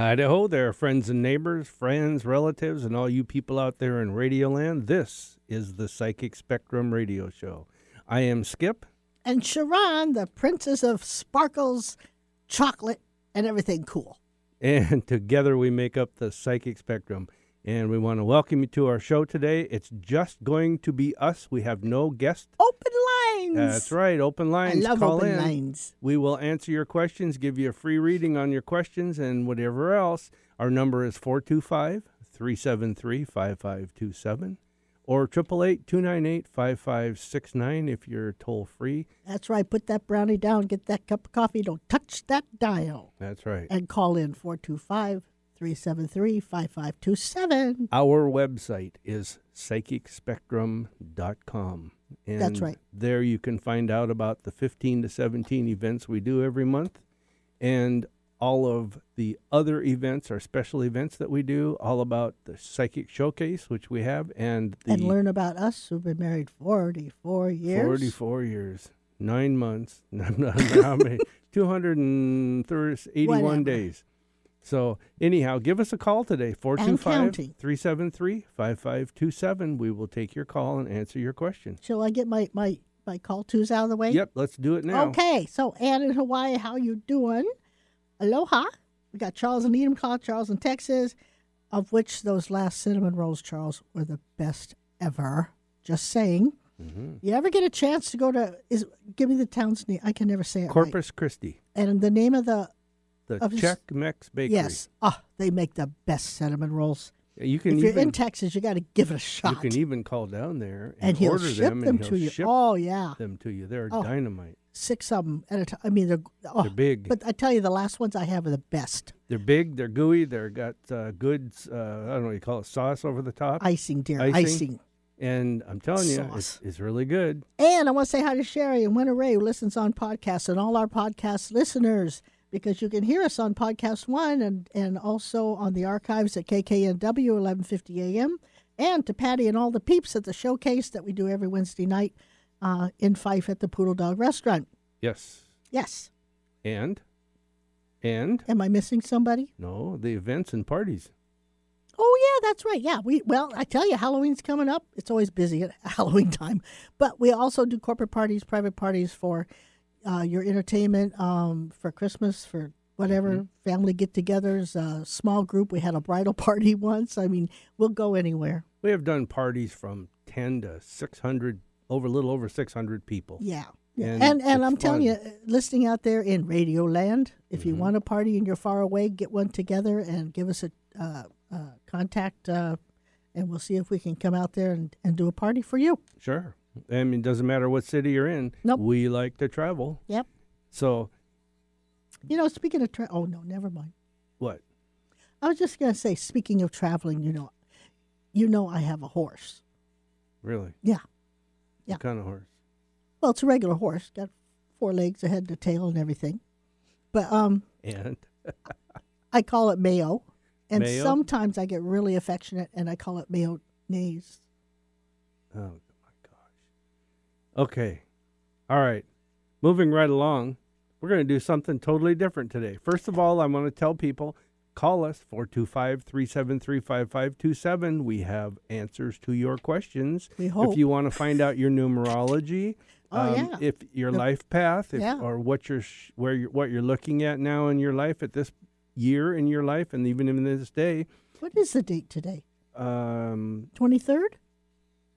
Idaho, there, friends and neighbors, friends, relatives, and all you people out there in Radioland. This is the Psychic Spectrum Radio Show. I am Skip. and Sharon, the princess of sparkles, chocolate, and everything cool. and together we make up the psychic spectrum. And we want to welcome you to our show today. It's just going to be us. We have no guest. Open lines. That's right, open lines. I love Call open in. lines. We will answer your questions, give you a free reading on your questions, and whatever else. Our number is 425 373 5527 or 888 298 5569 if you're toll free. That's right. Put that brownie down. Get that cup of coffee. Don't touch that dial. That's right. And call in 425 373 5527. Our website is psychicspectrum.com. And That's right. There you can find out about the 15 to 17 events we do every month and all of the other events, our special events that we do, all about the psychic showcase, which we have, and the And learn about us who've been married 44 years. 44 years, nine months, no, no, no, how many? 281 Whatever. days. So, anyhow, give us a call today, 425 counting. 373 5527. We will take your call and answer your question. Shall I get my, my, my call twos out of the way? Yep, let's do it now. Okay, so Ann in Hawaii, how you doing? Aloha. We got Charles and Edom call, Charles in Texas, of which those last cinnamon rolls, Charles, were the best ever. Just saying. Mm-hmm. You ever get a chance to go to is give me the town's name? I can never say it right. Corpus Christi, And the name of the the Of Czech Mex Bakery. yes, oh, they make the best cinnamon rolls. You can if you're even in Texas, you got to give it a shot. you can even call down there and, and he'll order ship them, them, to you. Oh yeah, them to you. They're Oh. dynamite. six of them at a time. I mean, they're oh, They're big. But I tell you, the last ones I have are the best. They're big. They're gooey. They're got uh, good. Uh, I don't know what you call it, sauce over the top. Icing, dear, Icing? icing. and I'm telling you, it's, it's really good. And I want to say hi to Sherry and Winter Ray, who listens on podcasts, and all our podcast listeners, because you can hear us on Podcast One and, and also on the archives at KKNW 1150 AM, and to Patty and all the peeps at the showcase that we do every Wednesday night uh, in Fife at the Poodle Dog Restaurant. Yes. Yes. And and Am I missing somebody? no, the events and parties. Oh yeah, that's right. Yeah, we well, I tell you, Halloween's coming up. It's always busy at Halloween time, but we also do corporate parties, private parties for uh, your entertainment, um, for Christmas, for whatever family get-togethers, uh, small group. We had a bridal party once. I mean, we'll go anywhere. We have done parties from ten to six hundred, over a little over six hundred people. Yeah. yeah. And And and, I'm telling you, listening out there in Radio Land, if Mm-hmm. you want a party and you're far away, get one together and give us a uh, uh, contact, uh, and we'll see if we can come out there and, and do a party for you. Sure. I mean, it doesn't matter what city you're in. Nope. We like to travel. Yep. So You know, speaking of tra- oh no, never mind. what? I was just gonna say, speaking of traveling, you know, you know, I have a horse. Really? Yeah, Yeah. What kind of horse? well, it's a regular horse, got four legs, a head, and a tail, and everything. But um, And I call it Mayo, and Mayo? sometimes I get really affectionate, and I call it mayonnaise. oh my gosh. Okay. All right. Moving right along. We're going to do something totally different today. First of all, I want to tell people call us 425 373 5527. We have answers to your questions. We hope. If you want to find out your numerology, um, Oh, yeah. if your The- life path, if, Yeah. or what you're sh- where you're, what you're looking at now in your life at this year in your life, and even in this day. What is the date today? Um, 23rd?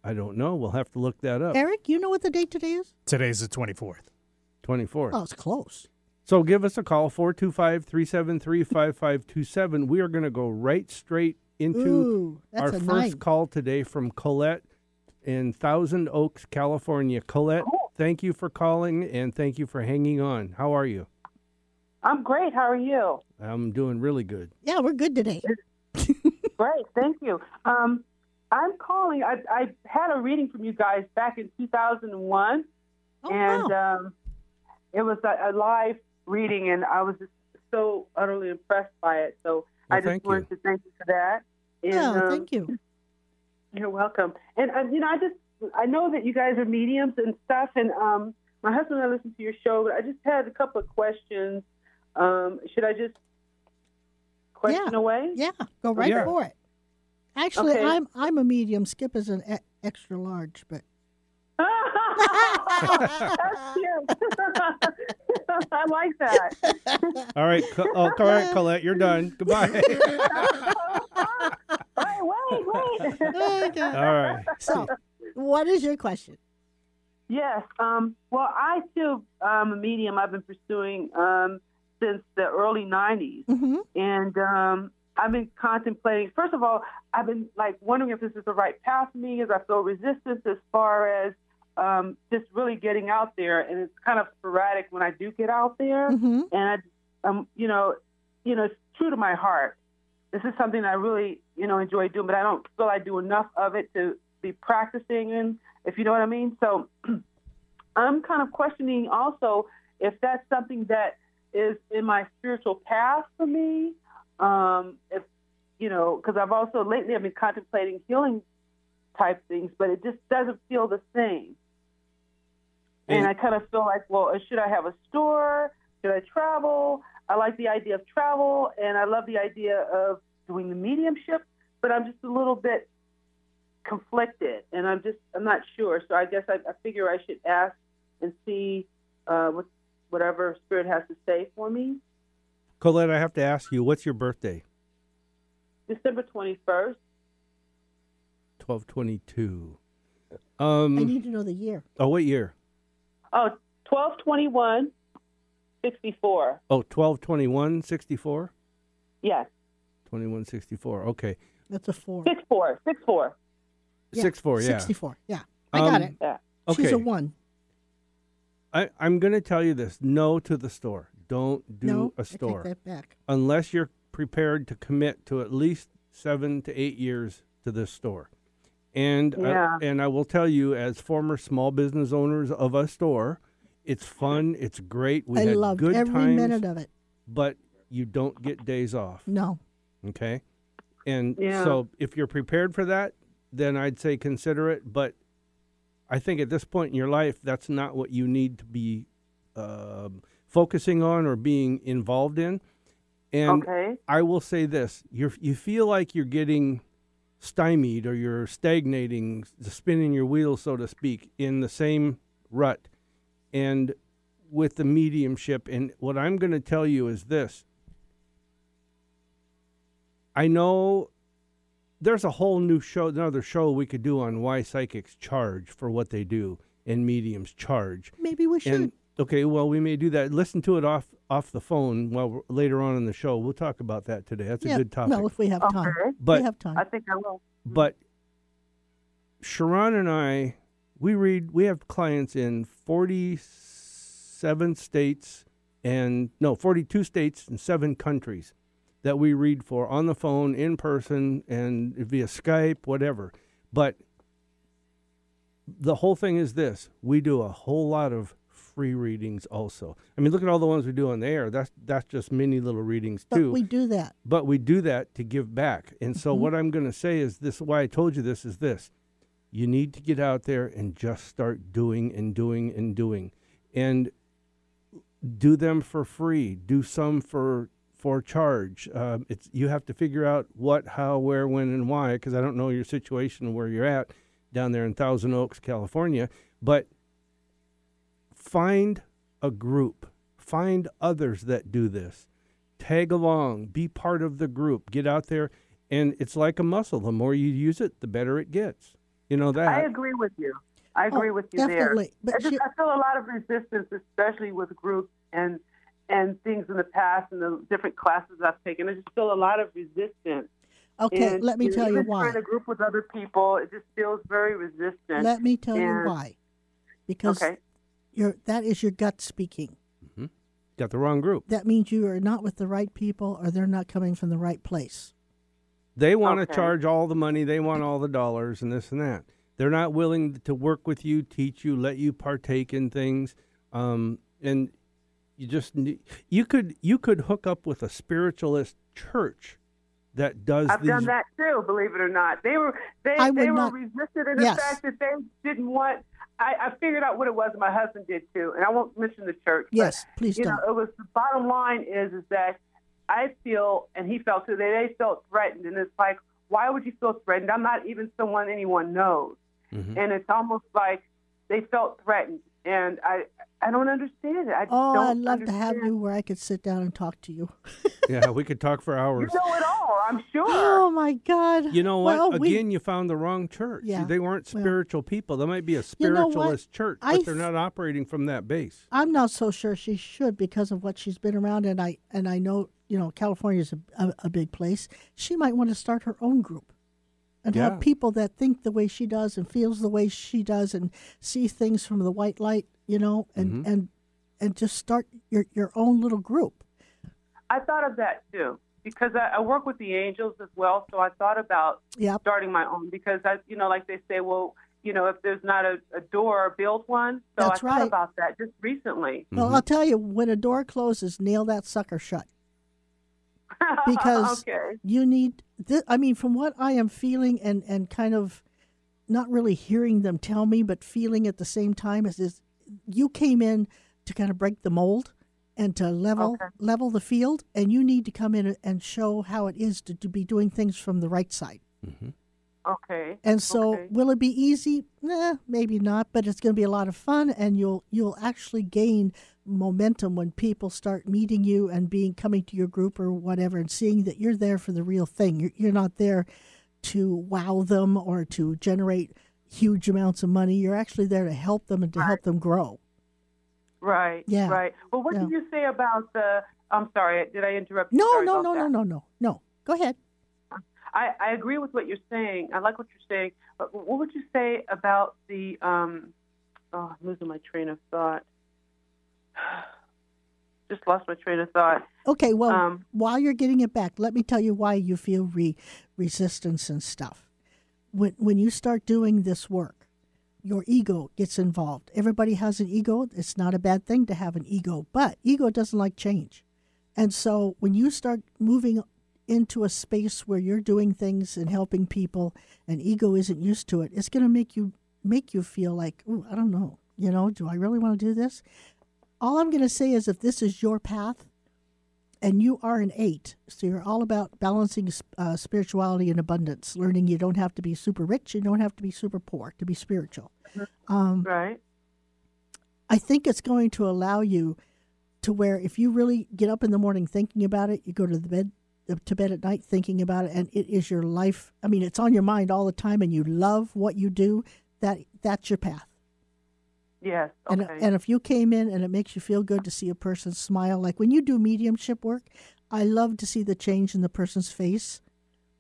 I don't know. We'll have to look that up. Eric, you know what the date today is? Today's the 24th. 24th. Oh, it's close. So give us a call, 425 373 5527. We are going to go right straight into Ooh, our first nine. call today from Colette in Thousand Oaks, California. Colette, thank you for calling and thank you for hanging on. How are you? I'm great. How are you? I'm doing really good. Yeah, we're good today. Great. Thank you. Um, I'm calling. I, I had a reading from you guys back in 2001, Oh, and wow. um, it was a, a live reading, and I was just so utterly impressed by it. So Well, I just thank wanted to thank you for that. And, yeah, um, thank you. You're welcome. And uh, you know, I just I know that you guys are mediums and stuff, and um, my husband and I listen to your show, but I just had a couple of questions. Um, should I just question Yeah. away? Yeah, go right Yeah. for it. Actually, Okay. I'm I'm a medium. Skip is an e- extra large, but That's cute. I like that. All right. Co- oh, all right, Colette, you're done. Goodbye. Wait, wait, wait. Okay. all right. so, what is your question? Yes. Um, well, I too am a medium. I've been pursuing um, since the early '90s, hmm and um, I've been contemplating. First of all, I've been like wondering if this is the right path for me, as I feel resistance as far as um, just really getting out there, and it's kind of sporadic when I do get out there. hmm and I, um, you know, you know, it's true to my heart. This is something I really, you know, enjoy doing, but I don't feel I do enough of it to be practicing and if you know what I mean. So I'm kind of questioning also if that's something that is in my spiritual path for me. Um, if you know, because I've also lately I've been contemplating healing type things, but it just doesn't feel the same. And And- I kind of feel like, well, should I have a store? Should I travel? I like the idea of travel, and I love the idea of doing the mediumship, but I'm just a little bit conflicted, and I'm just I'm not sure. So I guess I, I figure I should ask and see uh, what whatever spirit has to say for me. Colette, I have to ask you, what's your birthday? December 21st. 1222. I Um, need to know the year. oh, what year? Oh, 1221 64. Oh, 1221 64? Yes. 2164. Okay. That's a four. 64. 64. Yeah, 64, yeah. 64. Yeah, I got Um, it. Yeah. Okay. She's a one. I, I'm going to tell you this no to the store. Don't do no, a store. I take that back. unless you're prepared to commit to at least seven to eight years to this store. And Yeah. uh, and I will tell you, as former small business owners of a store, it's fun. It's great. We I had loved good every times, minute of it. but you don't get days off. No. Okay, and Yeah. so if you're prepared for that, then I'd say consider it. But I think at this point in your life, that's not what you need to be um, focusing on or being involved in. And okay. I will say this: you you feel like you're getting stymied or you're stagnating, spinning your wheels, so to speak, in the same rut. And with the mediumship, and what I'm going to tell you is this: I know there's a whole new show, another show we could do on why psychics charge for what they do and mediums charge. Maybe we should. And okay, well, we may do that. Listen to it off off the phone while we're, later on in the show. We'll talk about that today. That's yeah. a good topic. Well, if we have time. Okay. but we have time. I think I will. but Sharon and I, we read. We have clients in forty-seven states and no, forty-two states and seven countries that we read for on the phone, in person, and via Skype, whatever. But the whole thing is this: we do a whole lot of free readings. Also, I mean, look at all the ones we do on the air. That's that's just mini little readings but too we do that. but we do that to give back. And so Mhm. what I'm going to say is this why I told you this is this. You need to get out there and just start doing and doing and doing and do them for free. Do some for for charge. Um, it's you have to figure out what, how, where, when, and why. Because I don't know your situation where you're at down there in Thousand Oaks, California. But find a group, find others that do this tag along, be part of the group, get out there, and it's like a muscle. The more you use it, the better it gets. You know that. I agree with you. I oh, agree Oh, with you definitely. there. But I, just, you- I feel a lot of resistance, especially with groups and and things in the past and the different classes I've taken. I just feel a lot of resistance. Okay, And, let me tell you why. In a group with other people, it just feels very resistant. Let me tell you why. Because okay. Your that is your gut speaking. Got the wrong group. That means you are not with the right people or they're not coming from the right place. They want to Okay. charge all the money. They want all the dollars and this and that. They're not willing to work with you, teach you, let you partake in things. Um, and you just ne- you could you could hook up with a spiritualist church that does I've these. done that too, believe it or not. They were they I they were not- resistant in Yes. the fact that they didn't want. I, I figured out what it was. And my husband did too, and I won't mention the church. but, Yes, please you don't. know, it was the bottom line is is that I feel, and he felt too. They they felt threatened, and it's like, why would you feel threatened? I'm not even someone anyone knows, Mhm. and it's almost like they felt threatened, and I I don't understand it. I just Oh, don't I'd love to have you where I could sit down and talk to you. yeah, we could talk for hours. You know it all, I'm sure. Oh my God! You know what? Well, we- Again, you found the wrong church. Yeah. They weren't Well- spiritual people. They might be a You know what? spiritualist church, I but they're not operating from that base. I'm not so sure she should because of what she's been around, and I and I know you know California's a, a, a big place. She might want to start her own group, and Yeah. have people that think the way she does and feels the way she does and see things from the white light, you know, and Mhm. and and just start your your own little group. I thought of that too because I, I work with the angels as well. So I thought about Yep. starting my own because I, you know, like they say, well, you know, if there's not a, a door, build one. So That's I right. thought about that just recently. Well, I'll tell you, when a door closes, nail that sucker shut. Because- okay, you need th- i mean from what i am feeling and and kind of not really hearing them tell me but feeling at the same time is is you came in to kind of break the mold and to level Okay. level the field and you need to come in and show how it is to, to be doing things from the right side mm-hmm. Okay. and so Okay. will it be easy nah maybe not but it's going to be a lot of fun and you'll you'll actually gain momentum when people start meeting you and being coming to your group or whatever and seeing that you're there for the real thing you're, you're not there to wow them or to generate huge amounts of money you're actually there to help them and to help them grow Right. Yeah. Right. Well, what Yeah. did you say about the? I'm sorry. Did I interrupt? you? no Sorry no no that. no no no no go ahead I, I agree with what you're saying. I like what you're saying. But what would you say about the? Um, oh, I'm losing my train of thought. Just lost my train of thought. Okay, well, Um, while you're getting it back, let me tell you why you feel re- resistance and stuff. When when you start doing this work, your ego gets involved. Everybody has an ego. It's not a bad thing to have an ego, but ego doesn't like change. And so when you start moving into a space where you're doing things and helping people and ego isn't used to it, it's going to make you make you feel like, "Ooh, I don't know. You know, do I really want to do this?" All I'm going to say is if this is your path, and you are an eight. So you're all about balancing uh, spirituality and abundance, learning you don't have to be super rich, you don't have to be super poor to be spiritual. Um, right. I think it's going to allow you to where if you really get up in the morning thinking about it, you go to the bed to bed at night thinking about it, and it is your life. I mean, it's on your mind all the time, and you love what you do. That that's your path. Yes. And, Okay. and if you came in and it makes you feel good to see a person smile, like when you do mediumship work, I love to see the change in the person's face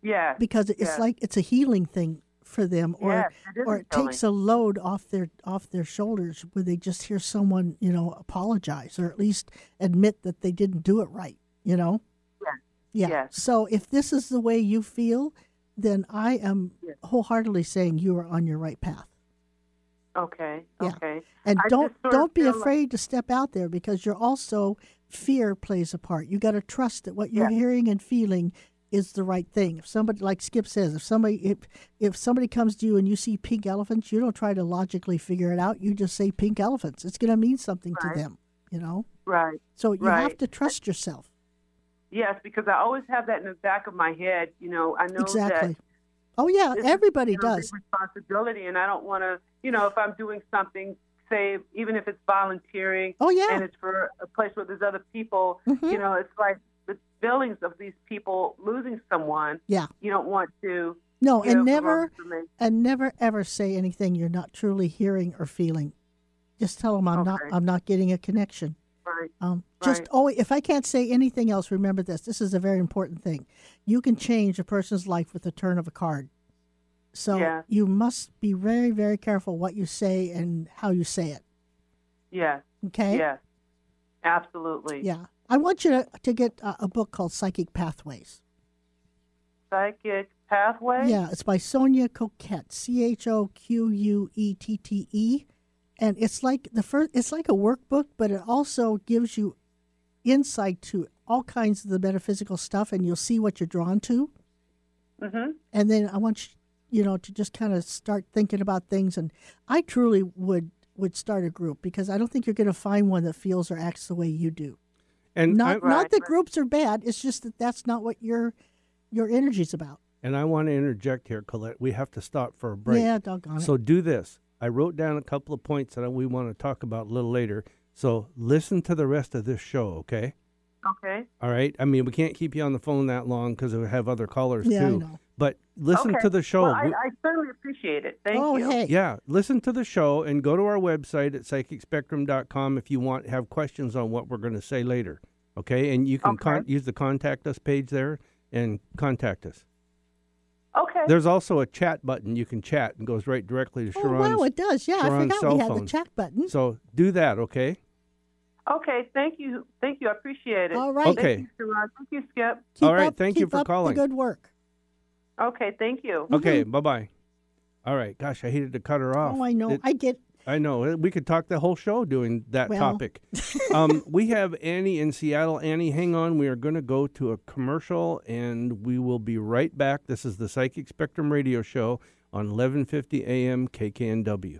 yeah because it's yes. like it's a healing thing for them, or Yes, it or it healing. takes a load off their off their shoulders where they just hear someone you know apologize or at least admit that they didn't do it right. You know. Yes. Yeah. Yes. So if this is the way you feel, then I am Yes. wholeheartedly saying you are on your right path. Okay. Yeah. Okay. And I don't just sort of don't be feel like- afraid to step out there because you're also fear plays a part. You got to trust that what you're Yeah. hearing and feeling is the right thing. If somebody like Skip says, if somebody if if somebody comes to you and you see pink elephants, you don't try to logically figure it out. You just say pink elephants. It's going to mean something Right. to them, you know? Right. So you have to trust yourself. Yes, because I always have that in the back of my head. You know, I know exactly. that Oh yeah, everybody know, does. responsibility, and I don't want to. You know, if I'm doing something, say even if it's volunteering, Oh yeah. and it's for a place where there's other people, Mhm. you know, it's like the feelings of these people losing someone. Yeah. You don't want to. No, and wrong never and never ever say anything you're not truly hearing or feeling. Just tell them I'm not I'm not getting a connection. Right. Um, just Right. always, if I can't say anything else, remember this. This is a very important thing. You can change a person's life with the turn of a card. So Yeah. you must be very, very careful what you say and how you say it. Yes. Okay. Yes. Absolutely. Yeah. I want you to, to get a, a book called Psychic Pathways. Psychic pathway. Yeah, it's by Sonia Choquette, C H O Q U E T T E, and it's like the first. It's like a workbook, but it also gives you insight to all kinds of the metaphysical stuff, and you'll see what you're drawn to. Mm-hmm. And then I want you, you know, to just kind of start thinking about things. And I truly would would start a group because I don't think you're going to find one that feels or acts the way you do. And Not I, Right, not that right. groups are bad. It's just that that's not what your your energy's about. and I want to interject here, Colette. We have to stop for a break. Yeah, doggone it. So do this. I wrote down a couple of points that we want to talk about a little later. So listen to the rest of this show, okay? Okay. All right. I mean, we can't keep you on the phone that long because we have other callers Yeah, I too. know. But listen okay. to the show. Well, I, I certainly appreciate it. Thank oh, you. hey. yeah, listen to the show and go to our website at psychicspectrum.com if you want have questions on what we're going to say later. Okay, and you can con- use the contact us page there and contact us. Okay. There's also a chat button you can chat and goes right directly to Sharon. Oh, wow, it does. Yeah, I forgot we had phone. the chat button. So do that, okay? okay. Thank you. Thank you. I appreciate it. All right. Okay. Thank you, Sharon. Thank you, Skip. Keep All right, up, thank you for up calling. The good work. Okay. Thank you. Okay, mm-hmm. bye bye. All right, gosh, I hated to cut her oh, off. Oh, I know. It- I get. I know. We could talk the whole show doing that Well. topic. um, we have Annie in Seattle. Annie, hang on. We are going to go to a commercial, and we will be right back. This is the Psychic Spectrum Radio Show on 1150 AM KKNW.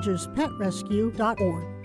gingerspetrescue.org.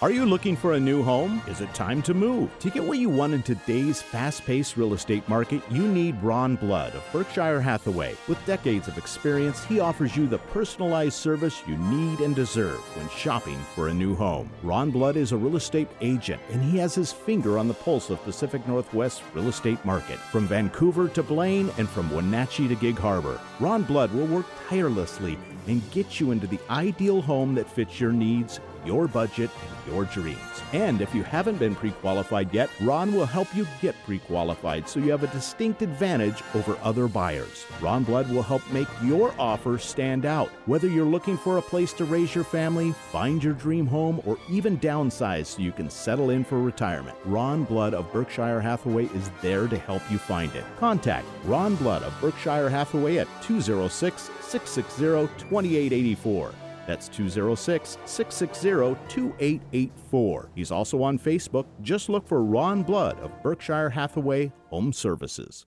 Are you looking for a new home? Is it time to move? To get what you want in today's fast paced real estate market, you need Ron Blood of Berkshire Hathaway. With decades of experience, he offers you the personalized service you need and deserve when shopping for a new home. Ron Blood is a real estate agent, and he has his finger on the pulse of Pacific Northwest real estate market. From Vancouver to Blaine and from Wenatchee to Gig Harbor, Ron Blood will work tirelessly and get you into the ideal home that fits your needs, your budget, and your dreams. And if you haven't been pre qualified yet, Ron will help you get pre qualified so you have a distinct advantage over other buyers. Ron Blood will help make your offer stand out. Whether you're looking for a place to raise your family, find your dream home, or even downsize so you can settle in for retirement, Ron Blood of Berkshire Hathaway is there to help you find it. Contact Ron Blood of Berkshire Hathaway at 206 660 2884. That's 206 660 2884. He's also on Facebook. Just look for Ron Blood of Berkshire Hathaway Home Services.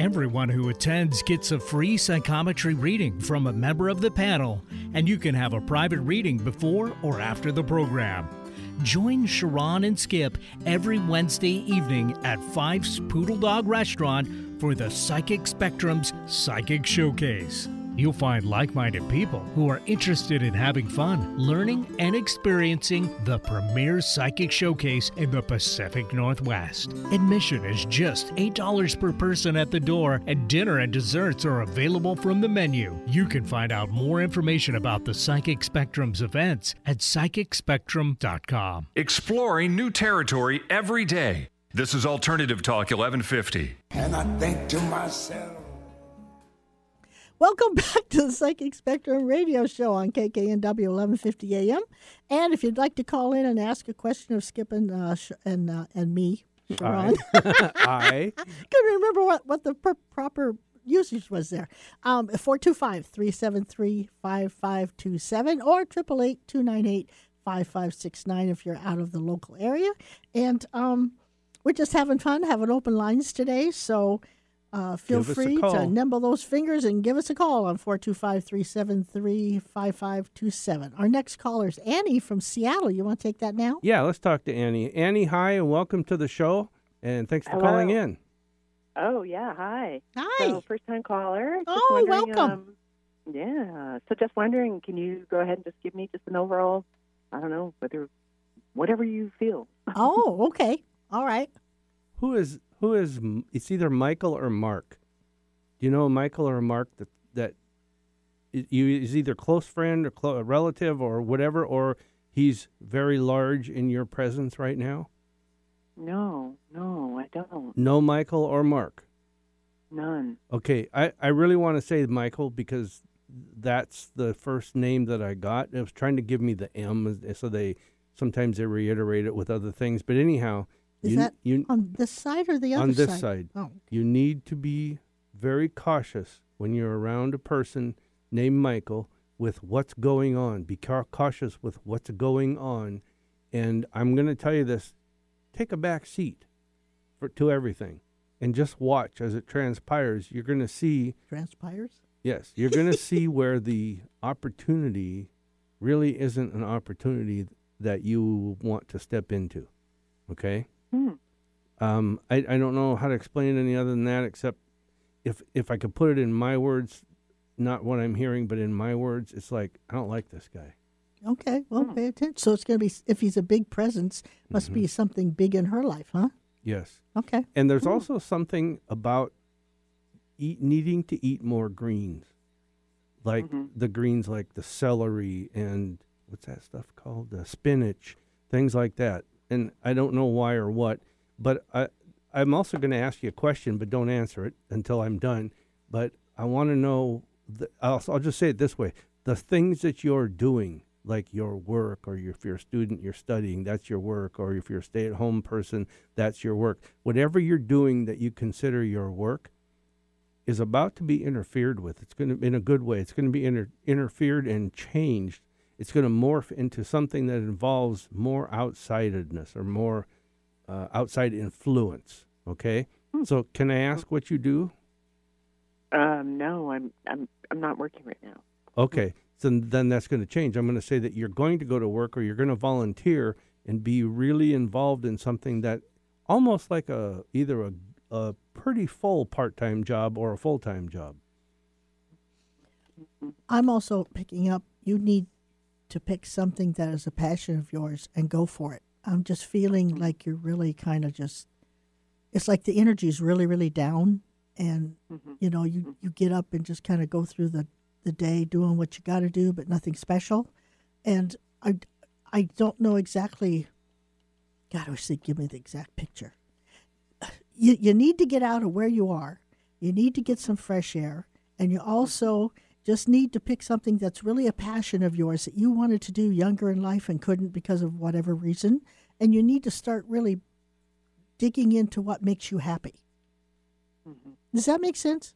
Everyone who attends gets a free psychometry reading from a member of the panel, and you can have a private reading before or after the program. Join Sharon and Skip every Wednesday evening at Fife's Poodle Dog Restaurant for the Psychic Spectrum's Psychic Showcase. You'll find like minded people who are interested in having fun, learning, and experiencing the premier psychic showcase in the Pacific Northwest. Admission is just $8 per person at the door, and dinner and desserts are available from the menu. You can find out more information about the Psychic Spectrum's events at psychicspectrum.com. Exploring new territory every day. This is Alternative Talk 1150. And I think to myself, Welcome back to the Psychic Spectrum radio show on KKNW 1150 AM. And if you'd like to call in and ask a question of Skip and, uh, Sh- and, uh, and me, Sharon, I couldn't remember what, what the per- proper usage was there. Um, 425 373 5527 or 888 298 5569 if you're out of the local area. And um, we're just having fun, having open lines today. So uh, feel Give free to nimble those fingers and give us a call on 425 373 5527. Our next caller is Annie from Seattle. You want to take that now? yeah, let's talk to Annie. Annie, hi, and welcome to the show. And thanks for calling in. Oh yeah, hi. Hi. So first time caller. Just Oh, welcome. Um, yeah. So just wondering, can you go ahead and just give me just an overall, I don't know, whether whatever you feel. oh, okay. All right. Who is who is it's either Michael or Mark. Do you know Michael or Mark that that you is either close friend or clo- a relative or whatever, or he's very large in your presence right now? No, no, I don't. No, Michael or Mark. None. Okay, I, I really want to say Michael because that's the first name that I got. It was trying to give me the M, so they sometimes they reiterate it with other things. But anyhow, Is you, that you on this side or the other side? on this side? Oh, you need to be very cautious when you're around a person named Michael with what's going on. Be ca- cautious with what's going on, and I'm going to tell you this: take a back seat for to everything, and just watch as it transpires. You're going to see. transpires. Yes, you're going to see where the opportunity really isn't an opportunity that you want to step into. Okay? Hmm. Um, I, I don't know how to explain it any other than that, except if if I could put it in my words, not what I'm hearing, but in my words, it's like I don't like this guy. Okay, well, Hmm. pay attention. So it's going to be if he's a big presence, must Mm-hmm. be something big in her life, huh? Yes, Okay. and there's also something about eat needing to eat more greens, like Mhm. the greens like the celery and what's that stuff called, the spinach, things like that. And I don't know why or what, but I I'm also going to ask you a question, but don't answer it until I'm done. But I want to know. The, I'll I'll just say it this way: the things that you're doing, like your work, or if you're a student, you're studying, that's your work, or if you're a stay-at-home person, that's your work. Whatever you're doing that you consider your work is about to be interfered with. It's going to, in a good way, it's going to be inter- interfered and changed. It's going to morph into something that involves more outsidedness or more uh, outside influence. Okay. So, can I ask what you do? Um, no, I'm I'm I'm not working right now. Okay. So then that's going to change. I'm going to say that you're going to go to work or you're going to volunteer and be really involved in something that almost like a either a, a pretty full part-time job or a full-time job. I'm also picking up. You need to pick something that is a passion of yours and go for it. I'm just feeling mm-hmm. like you're really kind of just. It's like the energy is really, really down, and Mhm. you know you mm-hmm. you get up and just kind of go through the the day doing what you got to do, but nothing special. And I I don't know exactly. God, I wish they'd give me the exact picture. You you need to get out of where you are. You need to get some fresh air, and you mm-hmm. also just need to pick something that's really a passion of yours that you wanted to do younger in life and couldn't because of whatever reason. And you need to start really digging into what makes you happy. Mhm. Does that make sense?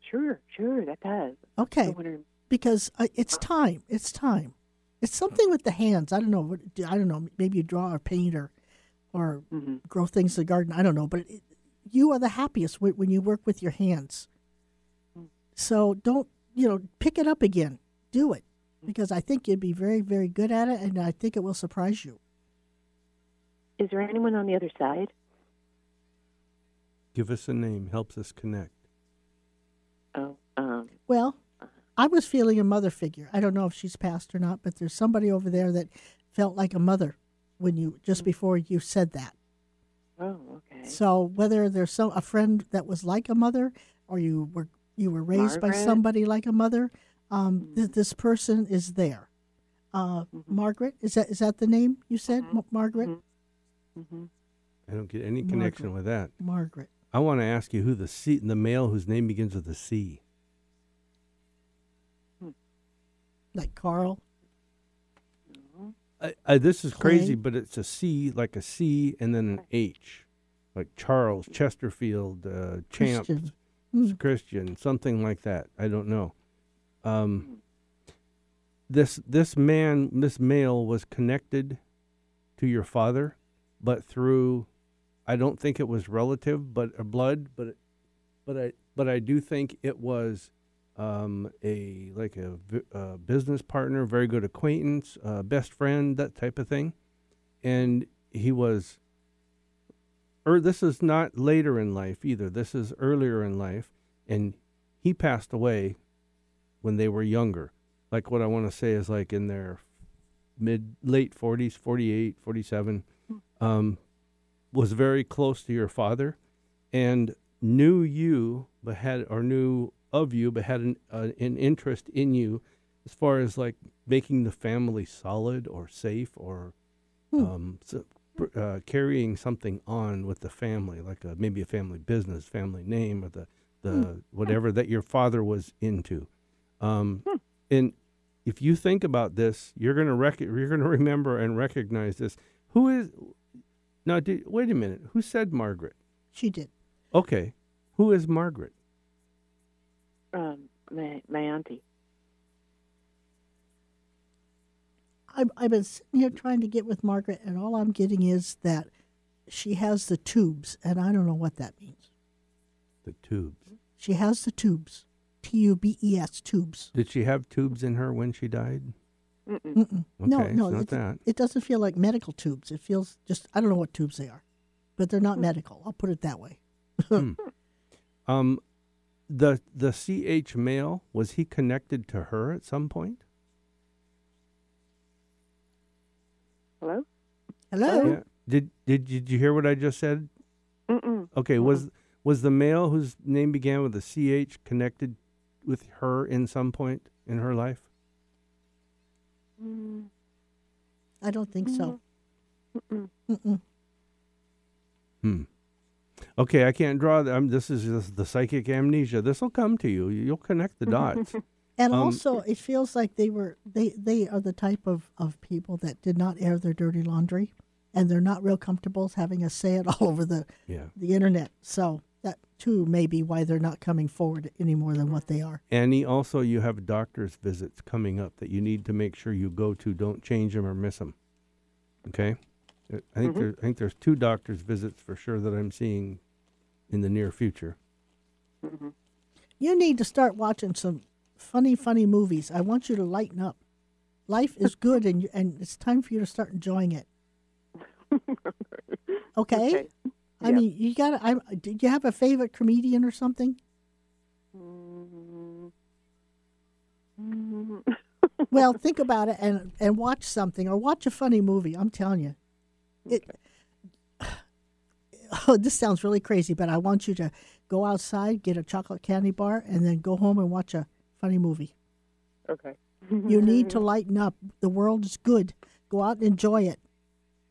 Sure, sure, that does. Okay. Because uh, it's time. It's time. It's something with the hands. I don't know. I don't know. Maybe you draw or paint or, or Mhm. grow things in the garden. I don't know. But it, you are the happiest when, when you work with your hands. So don't you know? Pick it up again. Do it mm-hmm. because I think you'd be very very good at it, and I think it will surprise you. Is there anyone on the other side? Give us a name, helps us connect. Oh, um, Well, uh-huh. I was feeling a mother figure. I don't know if she's passed or not, but there's somebody over there that felt like a mother when you just mm-hmm. before you said that. Oh, okay. So whether there's some a friend that was like a mother, or you were you were raised by somebody like a mother, um, th- this person is there. Uh, Margaret is that is that the name you said, Ma- Margaret? Mm-hmm. I don't get any connection with that. Margaret. I want to ask you who the C, the male whose name begins with a C. Like Carl. I, I, this is crazy, but it's a C, like a C, and then an H, like Charles Chesterfield, uh, Champ, Christian. Christian, Hmm. something like that. I don't know. Um, this this man, this male, was connected to your father, but through, I don't think it was relative, but a blood, but but I but I do think it was um, a like a, uh business partner, very good acquaintance, uh, best friend, that type of thing, and he was. Or this is not later in life either. This is earlier in life, and he passed away when they were younger. Like what I want to say is like in their mid late 40s, 48, 47. Um, was very close to your father, and knew you, but had or knew of you, but had an uh, an interest in you, as far as like making the family solid or safe or um, so, uh, carrying something on with the family, like a, maybe a family business, family name, or the the whatever that your father was into. Um, and if you think about this, you're gonna rec- you're gonna remember and recognize this. Who is now? Did, wait a minute. Who said Margaret? She did. Okay, who is Margaret? Um, my my auntie. I've, I've been sitting here trying to get with Margaret, and all I'm getting is that she has the tubes, and I don't know what that means. The tubes. She has the tubes. T U B E S, tubes. Did she have tubes in her when she died? Mm-mm. Mm-mm. no, Okay, no, it's not it, that. it doesn't feel like medical tubes. It feels just, I don't know what tubes they are, but they're not medical. I'll put it that way. Um, the the CH male was he connected to her at some point? Hello. Hello? Yeah. Did did did you hear what I just said? Mm-mm. Okay. Was was the male whose name began with a CH connected with her in some point in her life? Mm, I don't think so. mm-mm. Mm-mm. Hmm. Okay, I can't draw. The, um, this is just the psychic amnesia. This will come to you. You'll connect the dots. And Um, also, it feels like they were they they are the type of of people that did not air their dirty laundry, and they're not real comfortable having us say it all over the yeah. the internet. So that too may be why they're not coming forward any more than what they are. Annie, also you have doctor's visits coming up that you need to make sure you go to. Don't change them or miss them. Okay, Uh, I think there, I think there's two doctor's visits for sure that I'm seeing in the near future. You need to start watching some funny, funny movies. I want you to lighten up. Life is good, and you, and it's time for you to start enjoying it. Okay. Okay. I Yeah. mean, you got. I did you have a favorite comedian or something? Mm, mm, Well, think about it and and watch something or watch a funny movie. I'm telling you, it. Oh, this sounds really crazy, but I want you to go outside, get a chocolate candy bar, and then go home and watch a funny movie. okay. You need to lighten up. The world is good. Go out and enjoy it.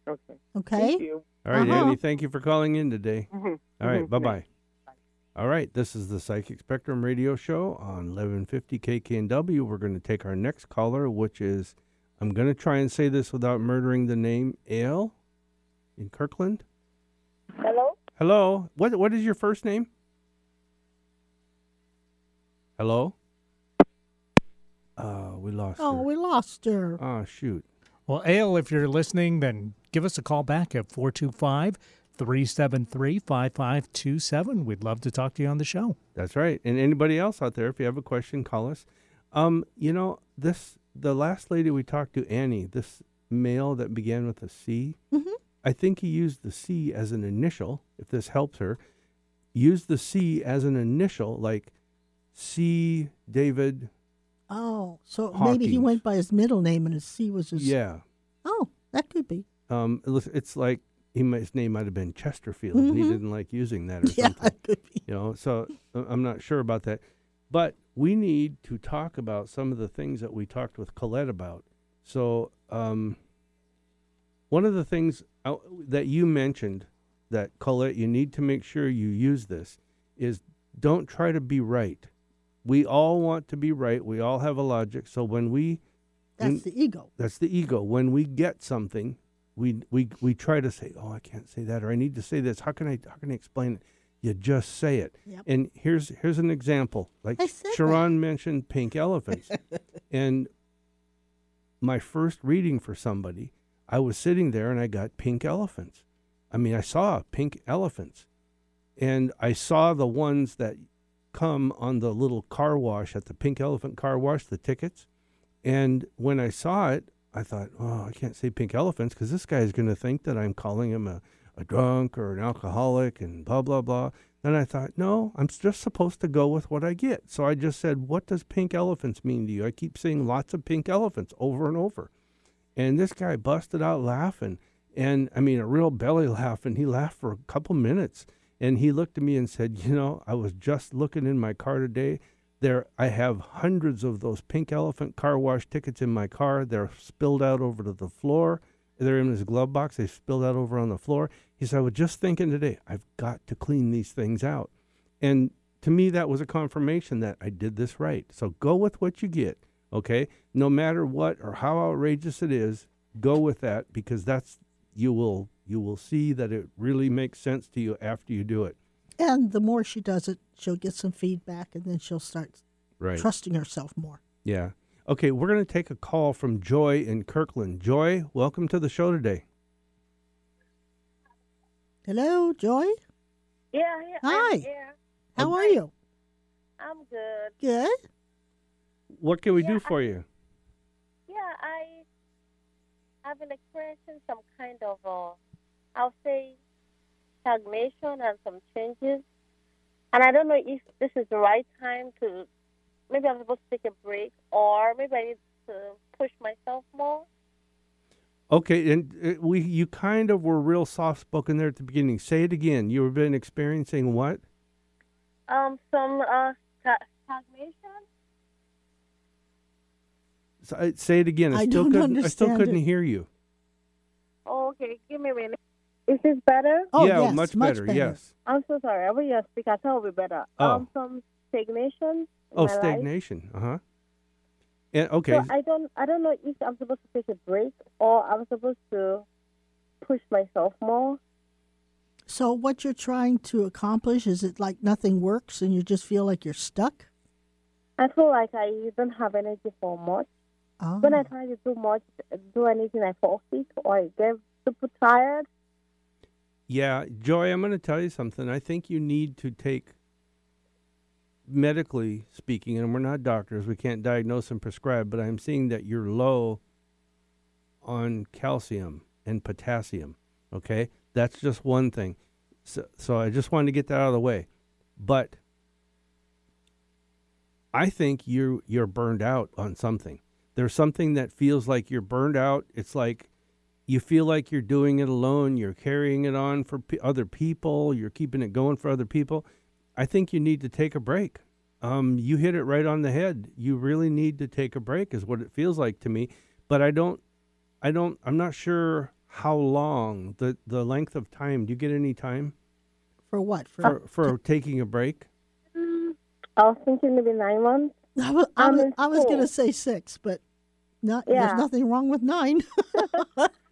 Okay. Okay. Thank you. All right, Uh-huh. Annie, thank you for calling in today. Mhm. All right, Mhm. bye bye. All right, this is the Psychic Spectrum radio show on 1150 KKNW. We're going to take our next caller, which is, I'm going to try and say this without murdering the name, Ale in Kirkland. Hello? Hello. What What is your first name? Hello? Uh, we lost Oh, her. we lost her. Oh, shoot. Well, Ale, if you're listening, then give us a call back at 425 373 5527. We'd love to talk to you on the show. That's right. And anybody else out there, if you have a question, call us. Um, you know, this the last lady we talked to, Annie, this male that began with a C, Mhm. I think he used the C as an initial, if this helps her. Use the C as an initial, like C David Oh, so maybe he went by his middle name and his C was his. Yeah. Oh, that could be. Um, it's like he might, his name might have been Chesterfield. and He didn't like using that or Yeah, something. it could be. You know, so uh, I'm not sure about that. But we need to talk about some of the things that we talked with Colette about. So, um, one of the things uh, that you mentioned that Colette, you need to make sure you use this is don't try to be right. We all want to be right. We all have a logic. So when we That's when- the ego. that's the ego. When we get something, we we we try to say, "Oh, I can't say that," or "I need to say this." How can I how can I explain it? You just say it. Yep. And here's here's an example. Like that. Sharon mentioned pink elephants, and my first reading for somebody, I was sitting there and I got pink elephants. I mean, I saw pink elephants, and I saw the ones that come on the little car wash at the pink elephant car wash, the tickets. And when I saw it, I thought, oh, I can't say pink elephants because this guy is going to think that I'm calling him a, a drunk or an alcoholic and blah, blah, blah. Then I thought, no, I'm just supposed to go with what I get. So I just said, what does pink elephants mean to you? I keep seeing lots of pink elephants over and over. And this guy busted out laughing. And I mean, a real belly laugh. And he laughed for a couple minutes. And he looked at me and said, You know, I was just looking in my car today. There, I have hundreds of those pink elephant car wash tickets in my car. They're spilled out over to the floor. They're in his glove box. They spilled out over on the floor. He said, I was just thinking today, I've got to clean these things out. And to me, that was a confirmation that I did this right. So go with what you get, okay? No matter what or how outrageous it is, go with that because that's you will you will see that it really makes sense to you after you do it. And the more she does it, she'll get some feedback, and then she'll start Right. trusting herself more. Yeah. Okay, we're going to take a call from Joy in Kirkland. Joy, welcome to the show today. Hello, Joy. Yeah, yeah. Hi. I'm here. How are you? I'm good. Good. What can we do Yeah, for you? Yeah, I have been experiencing some kind of, uh, I'll say, stagnation and some changes. And I don't know if this is the right time to, maybe I'm supposed to take a break or maybe I need to push myself more. Okay, and uh, we you kind of were real soft spoken there at the beginning. Say it again. You have been experiencing what? Um, some uh, sta- stagnation. S- uh, Say it again. I, I still don't couldn't. I still couldn't it. hear you. Oh, okay, give me a minute. Is this better? Oh, yeah, yes, much, much better, better. Yes. I'm so sorry. I will just speak. I thought it would be better. Oh. Um, some stagnation. in Oh, my stagnation. Uh huh. And okay, So I don't I don't know if I'm supposed to take a break or I'm supposed to push myself more. So, what you're trying to accomplish is it like nothing works and you just feel like you're stuck? I feel like I don't have energy for much. Oh. When I try to do much, do anything, I fall sick or I get super tired. Yeah, Joy, I'm going to tell you something. I think you need to take, medically speaking, and we're not doctors, we can't diagnose and prescribe, but I'm seeing that you're low on calcium and potassium. Okay, that's just one thing. So, so I just wanted to get that out of the way. But I think you're you're burned out on something. There's something that feels like you're burned out. It's like you feel like you're doing it alone. You're carrying it on for p- other people. You're keeping it going for other people. I think you need to take a break. Um, you hit it right on the head. You really need to take a break, is what it feels like to me. But I don't, I don't, I'm not sure how long the the length of time. Do you get any time For what? For, for for taking a break? I was thinking maybe nine months. I was, I was, I was going to say six, but not, Yeah. there's nothing wrong with nine.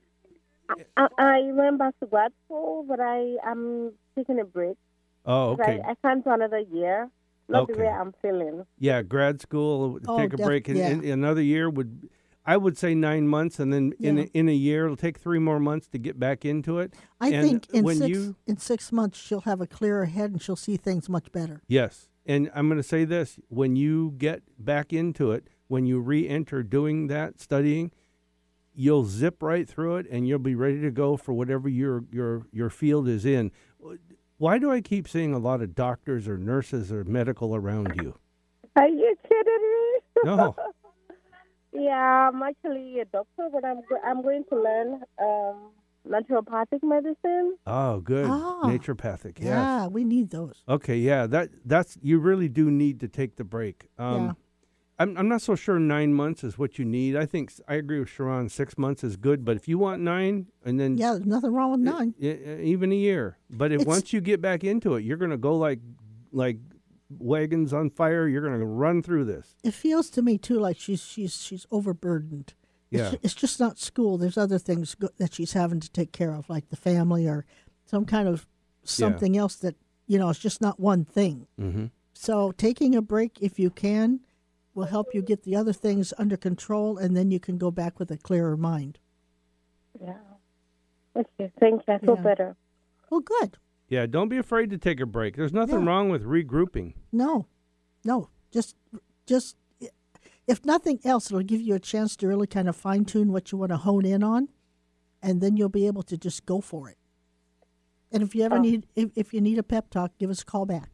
I, I went back to grad school, but I am taking a break. Oh, okay. I, I can't do another year. Not the way I'm feeling. Yeah, grad school. Oh, take a def- break, and, yeah. and another year would. I would say nine months, and then in Yeah. a, in a year, it'll take three more months to get back into it. I And think in when six, you- in six months she'll have a clearer head and she'll see things much better. Yes. And I'm going to say this when you get back into it, when you re enter doing that studying, you'll zip right through it and you'll be ready to go for whatever your, your, your field is in. Why do I keep seeing a lot of doctors or nurses or medical around you? Are you kidding me? No. Yeah, I'm actually a doctor, but I'm I'm going to learn um, naturopathic medicine. Oh, good. Ah. Naturopathic. Yes. Yeah, we need those. Okay, yeah, that that's you really do need to take the break. Um, Yeah. I'm I'm not so sure nine months is what you need. I think I agree with Sharon. Six months is good, but if you want nine, and then Yeah, there's nothing wrong with nine. e- e- even a year. But if once you get back into it, you're gonna go like like wagons on fire. You're gonna run through this. It feels to me too like she's she's she's overburdened. It's, Yeah. ju- it's just not school. There's other things go- that she's having to take care of, like the family or some kind of something else that you know. It's just not one thing. Mm-hmm. So taking a break, if you can, will help you get the other things under control, and then you can go back with a clearer mind. Yeah. Okay, thank you. I feel Yeah. better. Well, good. Yeah, don't be afraid to take a break. There's nothing Yeah. wrong with regrouping. No, no, just just if nothing else, it'll give you a chance to really kind of fine tune what you want to hone in on, and then you'll be able to just go for it. And if you ever Oh. need if, if you need a pep talk, give us a call back.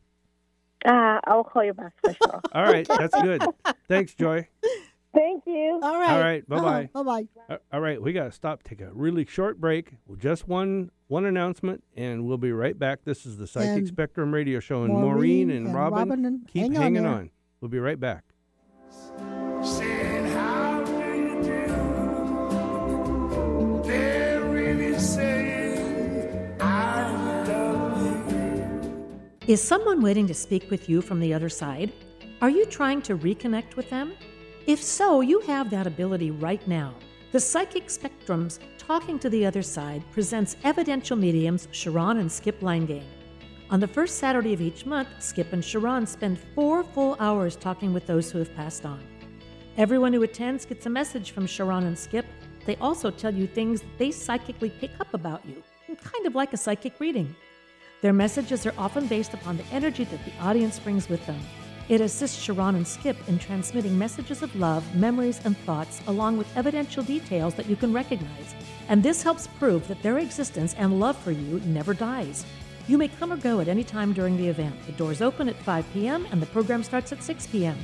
Uh, I'll call you back for sure. All right, that's good. Thanks, Joy. Thank you. All right. All right, bye-bye. Bye bye. Uh, All right, we got to stop, take a really short break. Just one one announcement, and we'll be right back. This is the Psychic And Spectrum Radio Show, and Maureen Maureen, and, and Robin, Robin and keep hang hanging there. on. We'll be right back. Is someone waiting to speak with you from the other side? Are you trying to reconnect with them? If so, you have that ability right now. The Psychic Spectrum's Talking to the Other Side presents evidential mediums Sharon and Skip Langane. On the first Saturday of each month, Skip and Sharon spend four full hours talking with those who have passed on. Everyone who attends gets a message from Sharon and Skip. They also tell you things they psychically pick up about you, kind of like a psychic reading. Their messages are often based upon the energy that the audience brings with them. It assists Sharon and Skip in transmitting messages of love, memories, and thoughts, along with evidential details that you can recognize. And this helps prove that their existence and love for you never dies. You may come or go at any time during the event. The doors open at 5 p.m. and the program starts at 6 p.m.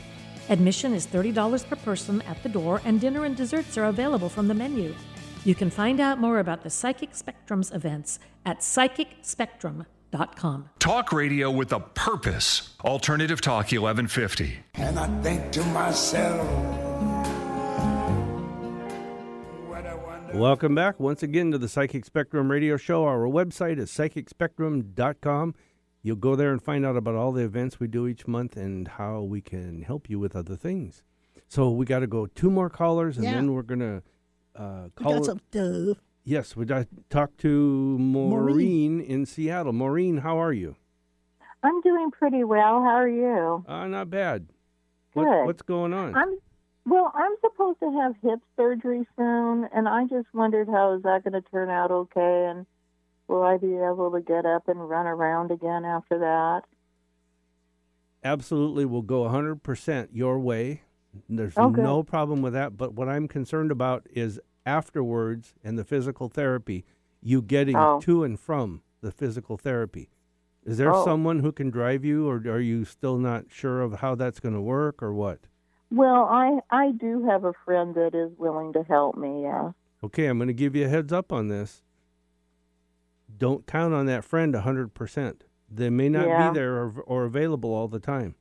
Admission is $30 per person at the door, and dinner and desserts are available from the menu. You can find out more about the Psychic Spectrum's events at psychicspectrum.com. Talk radio with a purpose. Alternative Talk 1150. And I think to myself, what a wonderful. Welcome back once again to the Psychic Spectrum Radio Show. Our website is psychicspectrum.com. You'll go there and find out about all the events we do each month and how we can help you with other things. So we got to go two more callers, and Yeah. then we're gonna uh, We got some stuff. Yes, would I talk to Maureen, in Seattle. Maureen, how are you? I'm doing pretty well. How are you? Uh, not bad. What, Good. what's going on? I'm well. I'm supposed to have hip surgery soon, and I just wondered how is that going to turn out okay, and will I be able to get up and run around again after that? absolutely will go 100% your way. There's Oh, good. no problem with that. But what I'm concerned about is afterwards and the physical therapy, you getting Oh. to and from the physical therapy. Is there Oh. someone who can drive you, or are you still not sure of how that's going to work, or what? Well, I I do have a friend that is willing to help me. Yeah. Okay, I'm going to give you a heads up on this. Don't count on that friend 100%. They may not Yeah. be there or, or available all the time.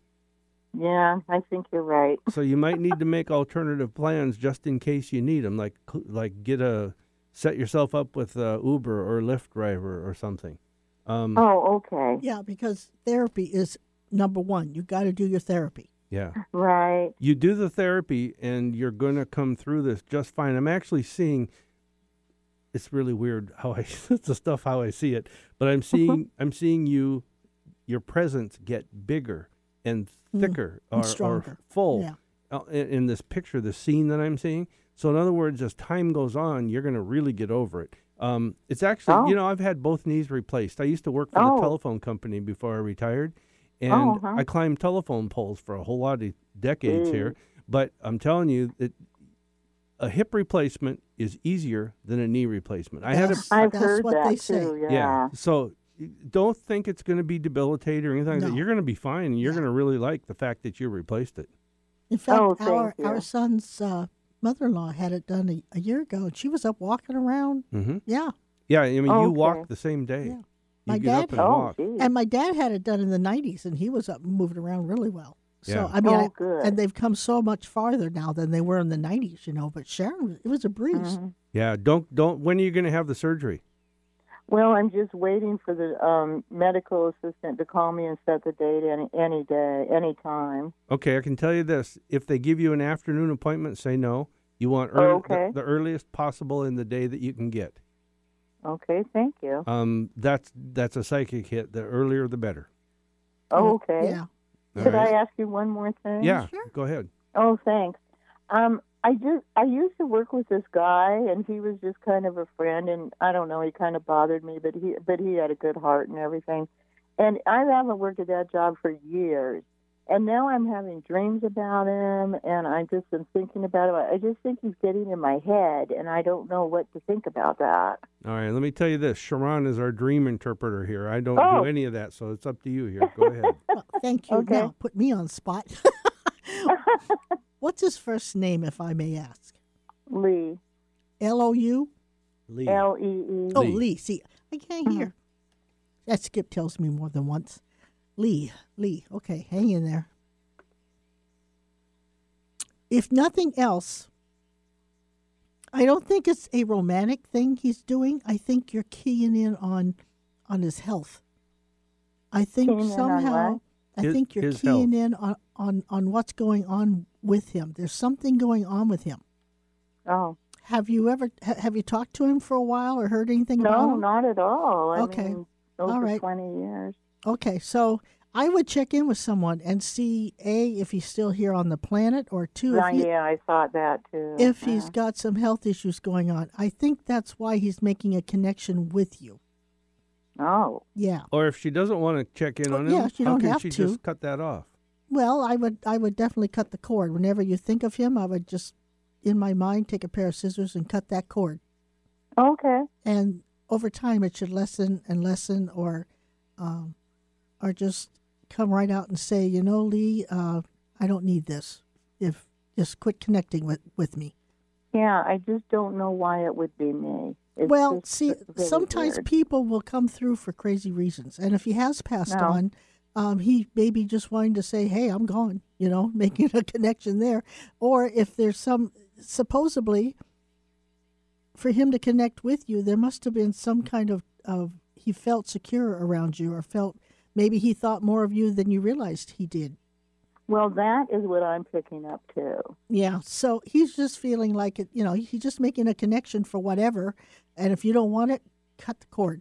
Yeah, I think you're right. so you might need to make alternative plans just in case you need them like like get a set yourself up with a uber or lyft driver or something um Oh, okay. Yeah, because therapy is number one. You got to do your therapy. yeah Right. you do the therapy and you're going to come through this just fine i'm actually seeing it's really weird how i the stuff how i see it but i'm seeing i'm seeing you your presence get bigger and Mm, thicker and or, or full Yeah. uh, in, in this picture, the scene that I'm seeing. So, in other words, as time goes on, you're going to really get over it. Um, it's actually, Oh. you know, I've had both knees replaced. I used to work for Oh. the telephone company before I retired, and Oh, huh. I climbed telephone poles for a whole lot of decades Mm. here. But I'm telling you that a hip replacement is easier than a knee replacement. I had a That's- I've that's heard what that they say. too. Yeah. so y- don't think it's going to be debilitating or anything. No. You're going to be fine. and You're Yeah. going to really like the fact that you replaced it. In fact, Oh, our you. our son's uh, mother-in-law had it done a, a year ago, and she was up walking around. Mm-hmm. Yeah, Yeah, I mean, you Okay. walk the same day. Yeah. You My get up dad- and Oh, walk. geez. and my dad had it done in the '90s, and he was up moving around really well. So Yeah. I mean, Oh, I- and they've come so much farther now than they were in the '90s, you know. But Sharon, it was a breeze. Mhm. Yeah, don't don't. When are you going to have the surgery? Well, I'm just waiting for the um, medical assistant to call me and set the date any any day, any time. Okay, I can tell you this: if they give you an afternoon appointment, say no. You want early, Okay. the, the earliest possible in the day that you can get. Okay, thank you. Um, that's that's a psychic hit. The earlier, the better. Oh, okay. Yeah. All Could right? I ask you one more thing? Yeah, go ahead. Oh, thanks. Um, I just I used to work with this guy, and he was just kind of a friend, and I don't know, he kind of bothered me, but he but he had a good heart and everything. And I haven't worked at that job for years, and now I'm having dreams about him, and I just am thinking about it. I just think he's getting in my head, and I don't know what to think about that. All right, let me tell you this: Sharon is our dream interpreter here. I don't Oh. do any of that, so it's up to you here. Go ahead. Well, thank you. Okay. Now put me on spot. What's his first name, if I may ask? Lee, L O U. Lee. L E E. Oh, Lee. Lee. See, I can't hear. That skip tells me more than once. Lee, Lee. Okay, hang in there. If nothing else, I don't think it's a romantic thing he's doing. I think you're keying in on on his health. I think Keying somehow? I His- think you're keying health. in on, on on what's going on with him. There's something going on with him. Oh, Have you ever ha- have you talked to him for a while or heard anything about no, not at all. I Okay. mean, over All right. twenty years. Okay, so I would check in with someone and see a if he's still here on the planet, or two Yeah, if, he, yeah, I thought that too. if he's got some health issues going on. I think that's why he's making a connection with you. Oh, Yeah. Or if she doesn't want to check in Oh, on him, yeah, you how don't can have she to. just cut that off? Well, I would I would definitely cut the cord. Whenever you think of him, I would just in my mind take a pair of scissors and cut that cord. okay. And over time, it should lessen and lessen, or um, or just come right out and say, you know, Lee, uh, I don't need this. If just quit connecting with with me. Yeah, I just don't know why it would be me. It's well, see, really sometimes weird. people will come through for crazy reasons, and if he has passed No. on, um, he maybe just wanting to say, "Hey, I'm gone," you know, making a connection there, or if there's some supposedly for him to connect with you, there must have been some kind of of he felt secure around you, or felt maybe he thought more of you than you realized he did. Well, that is what I'm picking up too. Yeah, so he's just feeling like it, you know, he's just making a connection for whatever, and if you don't want it, cut the cord.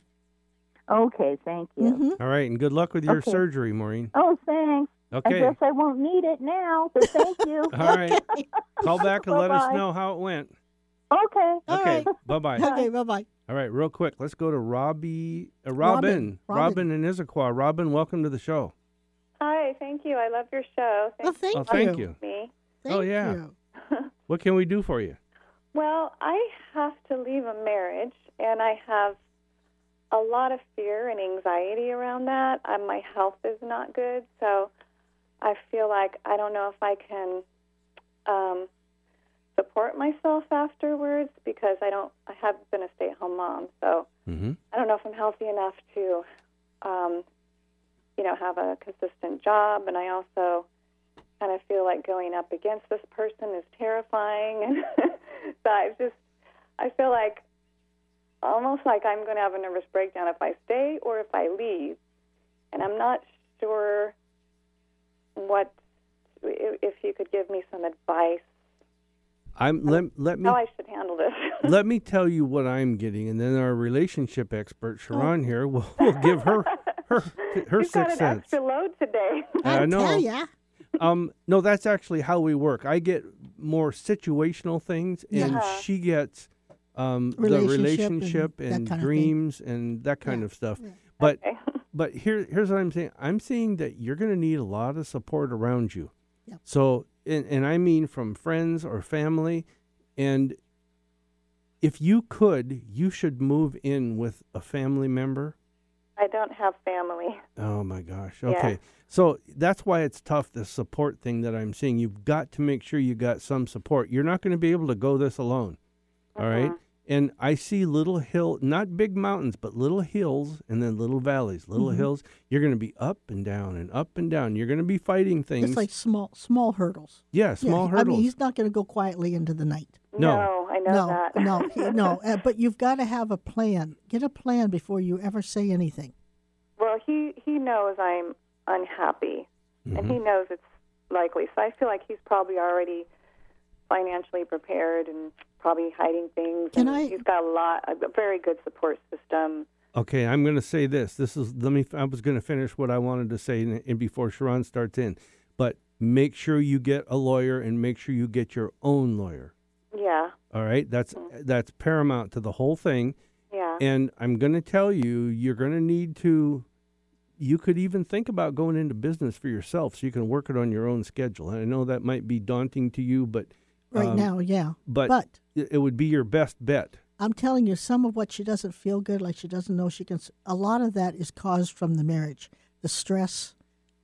Okay, thank you. Mhm. All right, and good luck with your Okay. surgery, Maureen. Oh, thanks. Okay. I guess I won't need it now, but thank you. All right. Call back and let us Bye-bye. know how it went. Okay. All okay. right. Bye bye. Okay, bye bye. All right, real quick. Let's go to Robbie, uh, Robin. Robin. Robin. in Issaquah. Robin, welcome to the show. Hi, thank you. I love your show. Well, thank Oh, you. thank you. me. Thank Oh, yeah. you. What can we do for you? Well, I have to leave a marriage, and I have a lot of fear and anxiety around that. Um, my health is not good, so I feel like I don't know if I can um, support myself afterwards because I don't. I have been a stay-at-home mom, so Mm-hmm. I don't know if I'm healthy enough to, um, you know, have a consistent job, and I also kind of feel like going up against this person is terrifying, and so I just, I feel like almost like I'm going to have a nervous breakdown if I stay or if I leave, and I'm not sure what if you could give me some advice I'm let let me how I should handle this. let me tell you what I'm getting, and then our relationship expert Sharon here will, will give her her her You've got sixth an sense. extra load today. I know. Tell ya. Um, no, that's actually how we work. I get more situational things, and Yeah. She gets um, the Relationship and and, kind of thing. dreams and that kind Yeah. of stuff. But Okay. but here here's what I'm saying. I'm saying that you're going to need a lot of support around you. Yep. So and, and I mean from friends or family, and if you could, you should move in with a family member. I I don't have family. Oh my gosh. Yeah. Okay. So that's why it's tough the support thing that I'm seeing. You've got to make sure you got some support. You're not going to be able to go this alone. All right? And I see little hill, not big mountains, but little hills and then little valleys. Little Mhm. hills. You're going to be up and down and up and down. You're going to be fighting things. It's like small small hurdles. yeah, small I hurdles. I mean, he's not going to go quietly into the night. No. I know no, that. no, he- no. Uh, but you've got to have a plan. Get a plan before you ever say anything. Well, he he knows I'm unhappy, and Mm-hmm. he knows it's likely. So I feel like he's probably already financially prepared and probably hiding things. Can and I- He's got a lot, a very good support system. Okay, I'm going to say this. This is let me. I was going to finish what I wanted to say, and, and before Sharon starts in, but make sure you get a lawyer and make sure you get your own lawyer. Yeah, All right, that's mm-hmm. that's paramount to the whole thing. yeah. And I'm going to tell you, you're going to need to. You could even think about going into business for yourself, so you can work it on your own schedule. And I know that might be daunting to you, but Right um, now, yeah. but, but it it would be your best bet. I'm telling you, some of what she doesn't feel good, like she doesn't know she can. a lot of that is caused from the marriage. The stress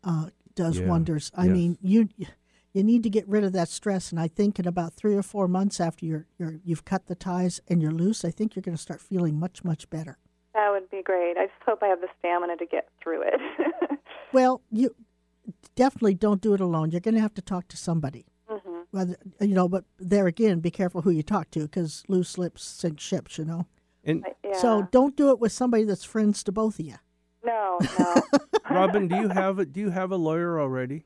uh, does Yeah, wonders. I yes. mean, you you need to get rid of that stress. And I think in about three or four months after you're, you're you've cut the ties and you're loose, I think you're going to start feeling much much better. That would be great. I just hope I have the stamina to get through it. Well, you definitely don't do it alone. You're going to have to talk to somebody. Whether you know, but there again, be careful who you talk to because loose lips sink ships. You know. And uh, Yeah. So don't do it with somebody that's friends to both of you. no, no, Robin, do you have a do you have a lawyer already?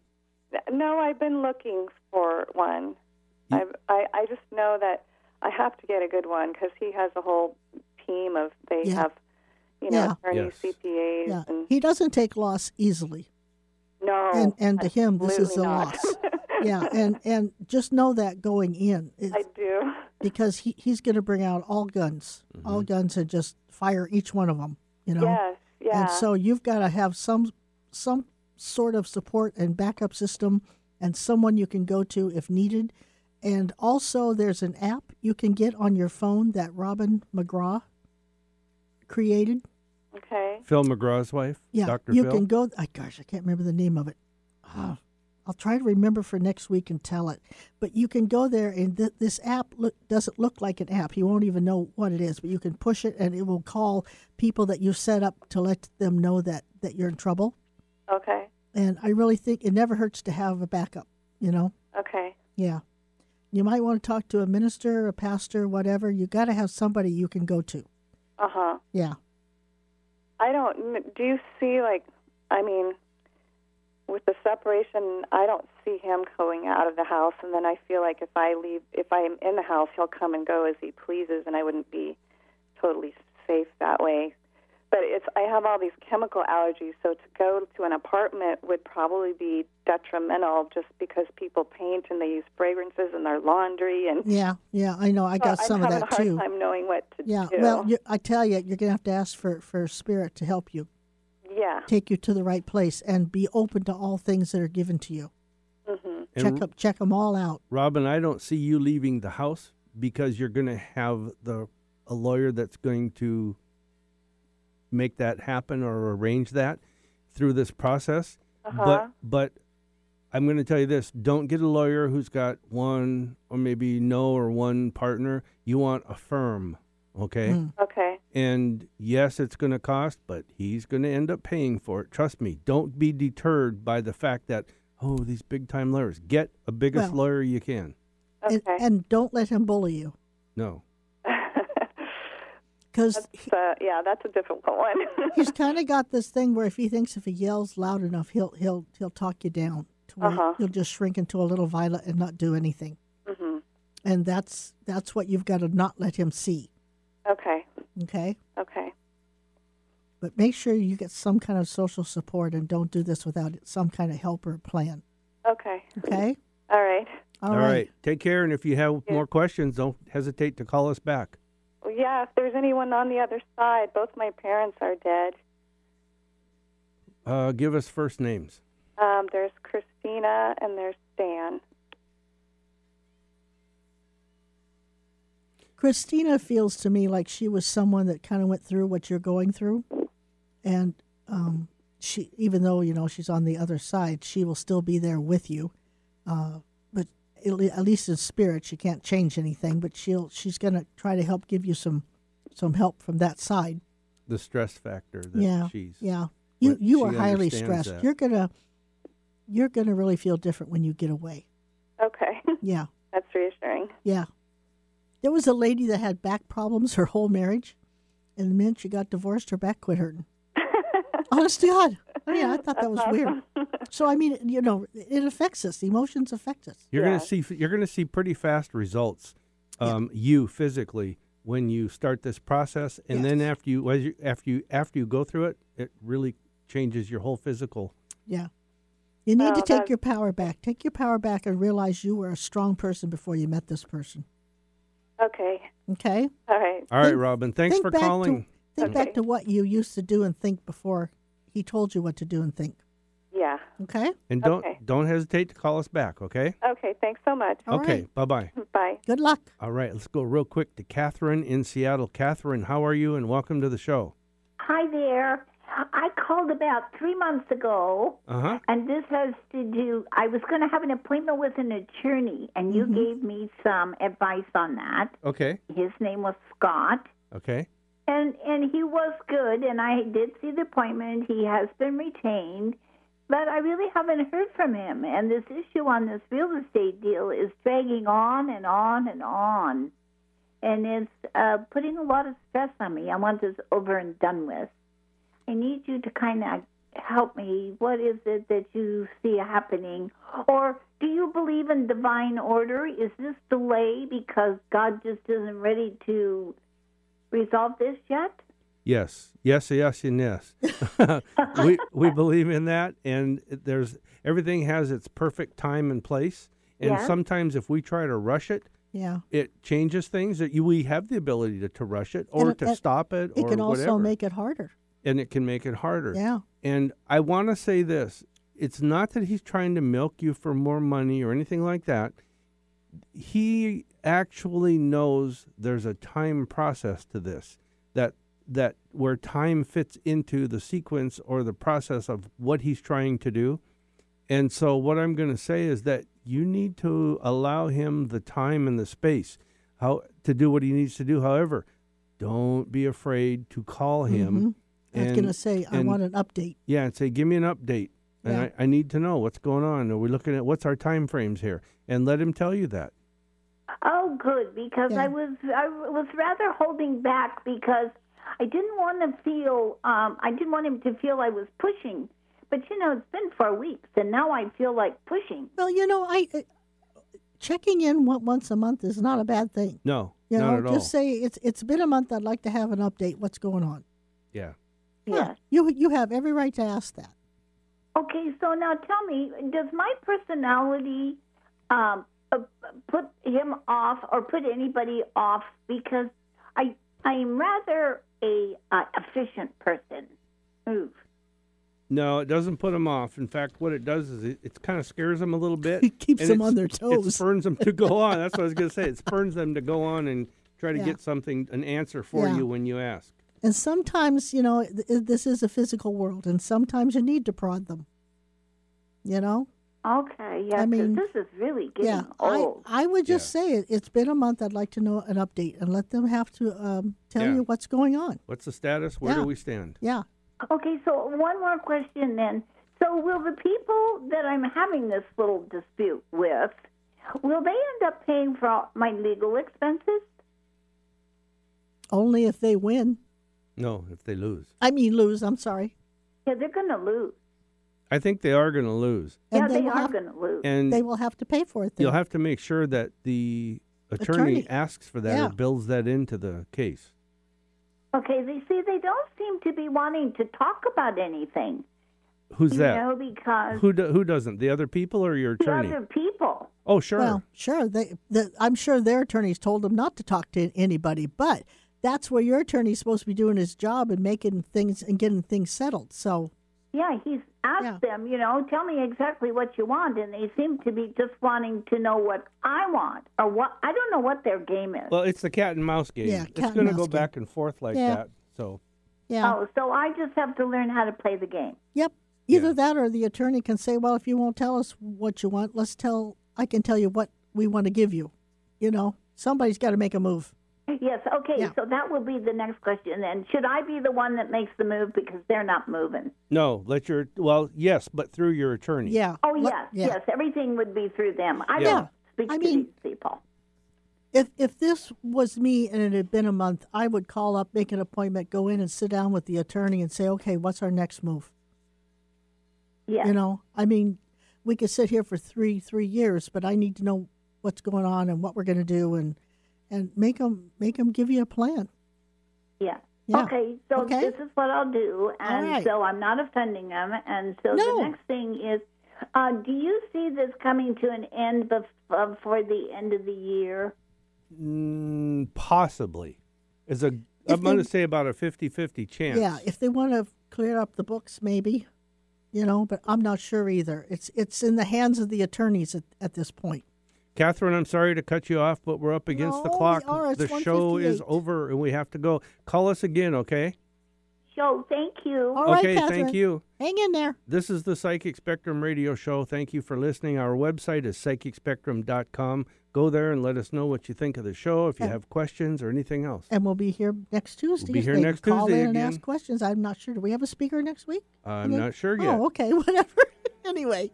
no. I've been looking for one. You- I've, I I just know that I have to get a good one because he has a whole team of they Yeah. have you know Yeah. attorneys, Yes. CPAs, Yeah, and he doesn't take loss easily, no, and and to him this is a absolutely not. loss. yeah, and and just know that going in, it's, I do. because he he's going to bring out all guns, all guns, and just fire each one of them. You know. Yes, yeah. And so you've got to have some some sort of support and backup system, and someone you can go to if needed. And also, there's an app you can get on your phone that Robin McGraw created. okay. Phil McGraw's wife, Yeah, Dr. you Phil. can go. I gosh, I can't remember the name of it. Ah, I'll try to remember for next week and tell it. But you can go there, and th- this app look doesn't look like an app. You won't even know what it is, but you can push it, and it will call people that you set up to let them know that that you're in trouble. Okay. And I really think it never hurts to have a backup. You know, Okay. yeah. You might want to talk to a minister, a pastor, whatever. You got to have somebody you can go to. Uh huh. Yeah. I don't. Do you see like? I mean, with the separation, I don't see him going out of the house, and then I feel like if I leave, if I'm in the house, he'll come and go as he pleases, and I wouldn't be totally safe that way. But it's I have all these chemical allergies, so to go to an apartment would probably be detrimental, just because people paint and they use fragrances in their laundry, and Yeah, yeah, I know. I got I'm some of having that a hard too. time knowing what to Yeah, do. well, you, I tell you, you're gonna have to ask for for spirit to help you, yeah. take you to the right place, and be open to all things that are given to you. hmm check up, check them all out. Robin, I don't see you leaving the house because you're going to have the a lawyer that's going to make that happen or arrange that through this process. Uh-huh. But but I'm going to tell you this: don't get a lawyer who's got one or maybe no or one partner. You want a firm, okay? Mm. Okay. And yes, it's going to cost, but he's going to end up paying for it. Trust me. Don't be deterred by the fact that oh, these big time lawyers. Get a biggest Well- lawyer you can. Okay. And, and don't let him bully you, No. because uh, yeah, that's a difficult one. he's kind of got this thing where if he thinks if he yells loud enough, he'll he'll he'll talk you down to where Uh-huh. you'll just shrink into a little violet and not do anything. hmm And that's that's what you've got to not let him see. Okay. Okay. Okay. But make sure you get some kind of social support and don't do this without some kind of help or plan. Okay. Okay? All right. All right. Take care. And if you have Yeah. more questions, don't hesitate to call us back. Well, yeah, if there's anyone on the other side, both my parents are dead. Uh, give us first names. Um, there's Christina and there's Dan. Christina feels to me like she was someone that kind of went through what you're going through. And um, she even though you know she's on the other side, she will still be there with you. Uh, but at le- at least in spirit, she can't change anything. But she'll she's gonna try to help give you some some help from that side. The stress factor that yeah, she's. yeah. You you are highly stressed. that. You're gonna you're gonna really feel different when you get away. Okay. Yeah, That's reassuring. yeah. There was a lady that had back problems her whole marriage, and the minute she got divorced, her back quit hurting. Honest to God. I mean, I thought that was weird. So I mean, you know, it affects us. Emotions affect us. You're gonna see you're gonna see pretty fast results, um, you physically when you start this process, and then after you as you after you after you go through it, it really changes your whole physical. Yeah. You need Oh, to take that- your power back. Take your power back and realize you were a strong person before you met this person. Okay. Okay? All right. All right, Think- Robin. Thanks think for back to- calling. Think back to what you used to do and think before he told you what to do and think. Yeah. Okay? and don't Okay. don't hesitate to call us back. Okay. Okay. Thanks so much. okay. Bye bye. Bye. Good luck. All right. Let's go real quick to Catherine in Seattle. Catherine, how are you? And welcome to the show. Hi there. I called about three months ago, Uh huh. and this has to do. I was going to have an appointment with an attorney, and you gave me some advice on that. Okay. His name was Scott, Okay. and and he was good, and I did see the appointment. He has been retained, but I really haven't heard from him. And this issue on this real estate deal is dragging on and on and on, and it's uh, putting a lot of stress on me. I want this over and done with. I need you to kind of help me. What is it that you see happening? Or do you believe in divine order? Is this delay because God just isn't ready to resolve this yet? Yes, yes, yes, and yes. we we believe in that, and there's everything has its perfect time and place. And Yeah. sometimes, if we try to rush it, Yeah. it changes things. That you we have the ability to, to rush it or it- to and stop it, It or can also whatever. make it harder. And it can make it harder. Yeah. And I want to say this: it's not that he's trying to milk you for more money or anything like that. He actually knows there's a time process to this that that where time fits into the sequence or the process of what he's trying to do. And so what I'm going to say is that you need to allow him the time and the space how to do what he needs to do. However, don't be afraid to call him. Mhm. I was going to say, I and- want an update. yeah, and say, give me an update. And Yeah. I, I need to know what's going on. Are we looking at what's our time frames here? And let him tell you that. Oh, good, because I was I was rather holding back because I didn't want to feel um, I didn't want him to feel I was pushing. But you know, it's been four weeks, and now I feel like pushing. Well, you know, I uh, checking in one, once a month is not a bad thing. No, You not know, at all. just say it's it's been a month. I'd like to have an update. What's going on? yeah. Yeah, you you have every right to ask that. Okay, so now tell me, does my personality um, uh, put him off or put anybody off? Because I I am rather a uh, efficient person. Move. No, it doesn't put them off. In fact, what it does is it, it kind of scares them a little bit. It keeps them on their toes. It toes. spurns them to go on. That's what I was going to say. It spurns them to go on and try to Yeah. get something, an answer for Yeah. you when you ask. And sometimes, you know, th- this is a physical world, and sometimes you need to prod them. You know? Okay, yeah, I mean, this is really getting yeah, I, old. I would just say it, it's been a month. I'd like to know an update and let them have to um, tell Yeah. you what's going on. What's the status? Where Yeah. do we stand? Yeah. Okay, so one more question then. So will the people that I'm having this little dispute with, will they end up paying for my legal expenses? Only if they win. No, if they lose. I mean, lose. I'm sorry. Yeah, they're going to lose. I think they are going to lose. yeah, they they, are going to lose. And they will have to pay for it. Then. You'll have to make sure that the attorney, Attorney. asks for that Yeah. or builds that into the case. Okay, they see they don't seem to be wanting to talk about anything. Who's you that? know, because Who do, who doesn't? The other people or your the attorney? other people. Oh, sure. Well, sure. They, the, I'm sure their attorneys told them not to talk to anybody, but that's where your attorney's supposed to be doing his job and making things and getting things settled. So, Yeah, he's asked them, you know, tell me exactly what you want, and they seem to be just wanting to know what I want or what I don't know what their game is. Well, it's the cat and mouse game. Yeah, it's cat and going to go game. back and forth like Yeah. that. So, Yeah. Oh, so I just have to learn how to play the game. Yep. Either that or the attorney can say, well, if you won't tell us what you want, let's tell, I can tell you what we want to give you. You know, somebody's got to make a move. Yes, okay, so that will be the next question then. Should I be the one that makes the move because they're not moving? No, let your well, yes, but through your attorney. Yeah. Oh, Let- yes, yeah. yes, everything would be through them. I Yeah. don't speak I to mean- these people. If if this was me and it had been a month, I would call up, make an appointment, go in and sit down with the attorney and say, okay, what's our next move? Yes. You know, I mean, we could sit here for three three years, but I need to know what's going on and what we're going to do, and and make them make them give you a plan. Yeah. Yeah. Okay, so Okay. this is what I'll do, and right. so I'm not offending them. And so No. the next thing is, uh, do you see this coming to an end uh, before the end of the year? Mm, possibly. Is a If I'm going to say about a 50-50 chance. Yeah, if they want to clear up the books, maybe, you know, but I'm not sure either. It's it's in the hands of the attorneys at, at this point. Catherine, I'm sorry to cut you off, but we're up against the No, we clock. are. It's the show is over and we have to go. Call us again, okay? So thank you. All right, okay, Catherine. thank you. Hang in there. This is the Psychic Spectrum radio show. Thank you for listening. Our website is psychicspectrum.com. Go there and let us know what you think of the show, if you Yeah. have questions or anything else. And we'll be here next Tuesday. be here they next call Tuesday in and ask questions. I'm not sure. Do we have a speaker next week? I'm Yeah. not sure yet. Oh, okay, whatever. anyway,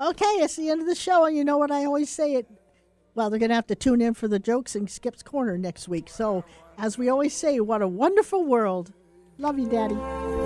okay, it's the end of the show, and you know what I always say it. Well, they're going to have to tune in for the jokes in Skip's Corner next week. So, as we always say, what a wonderful world. Love you, Daddy.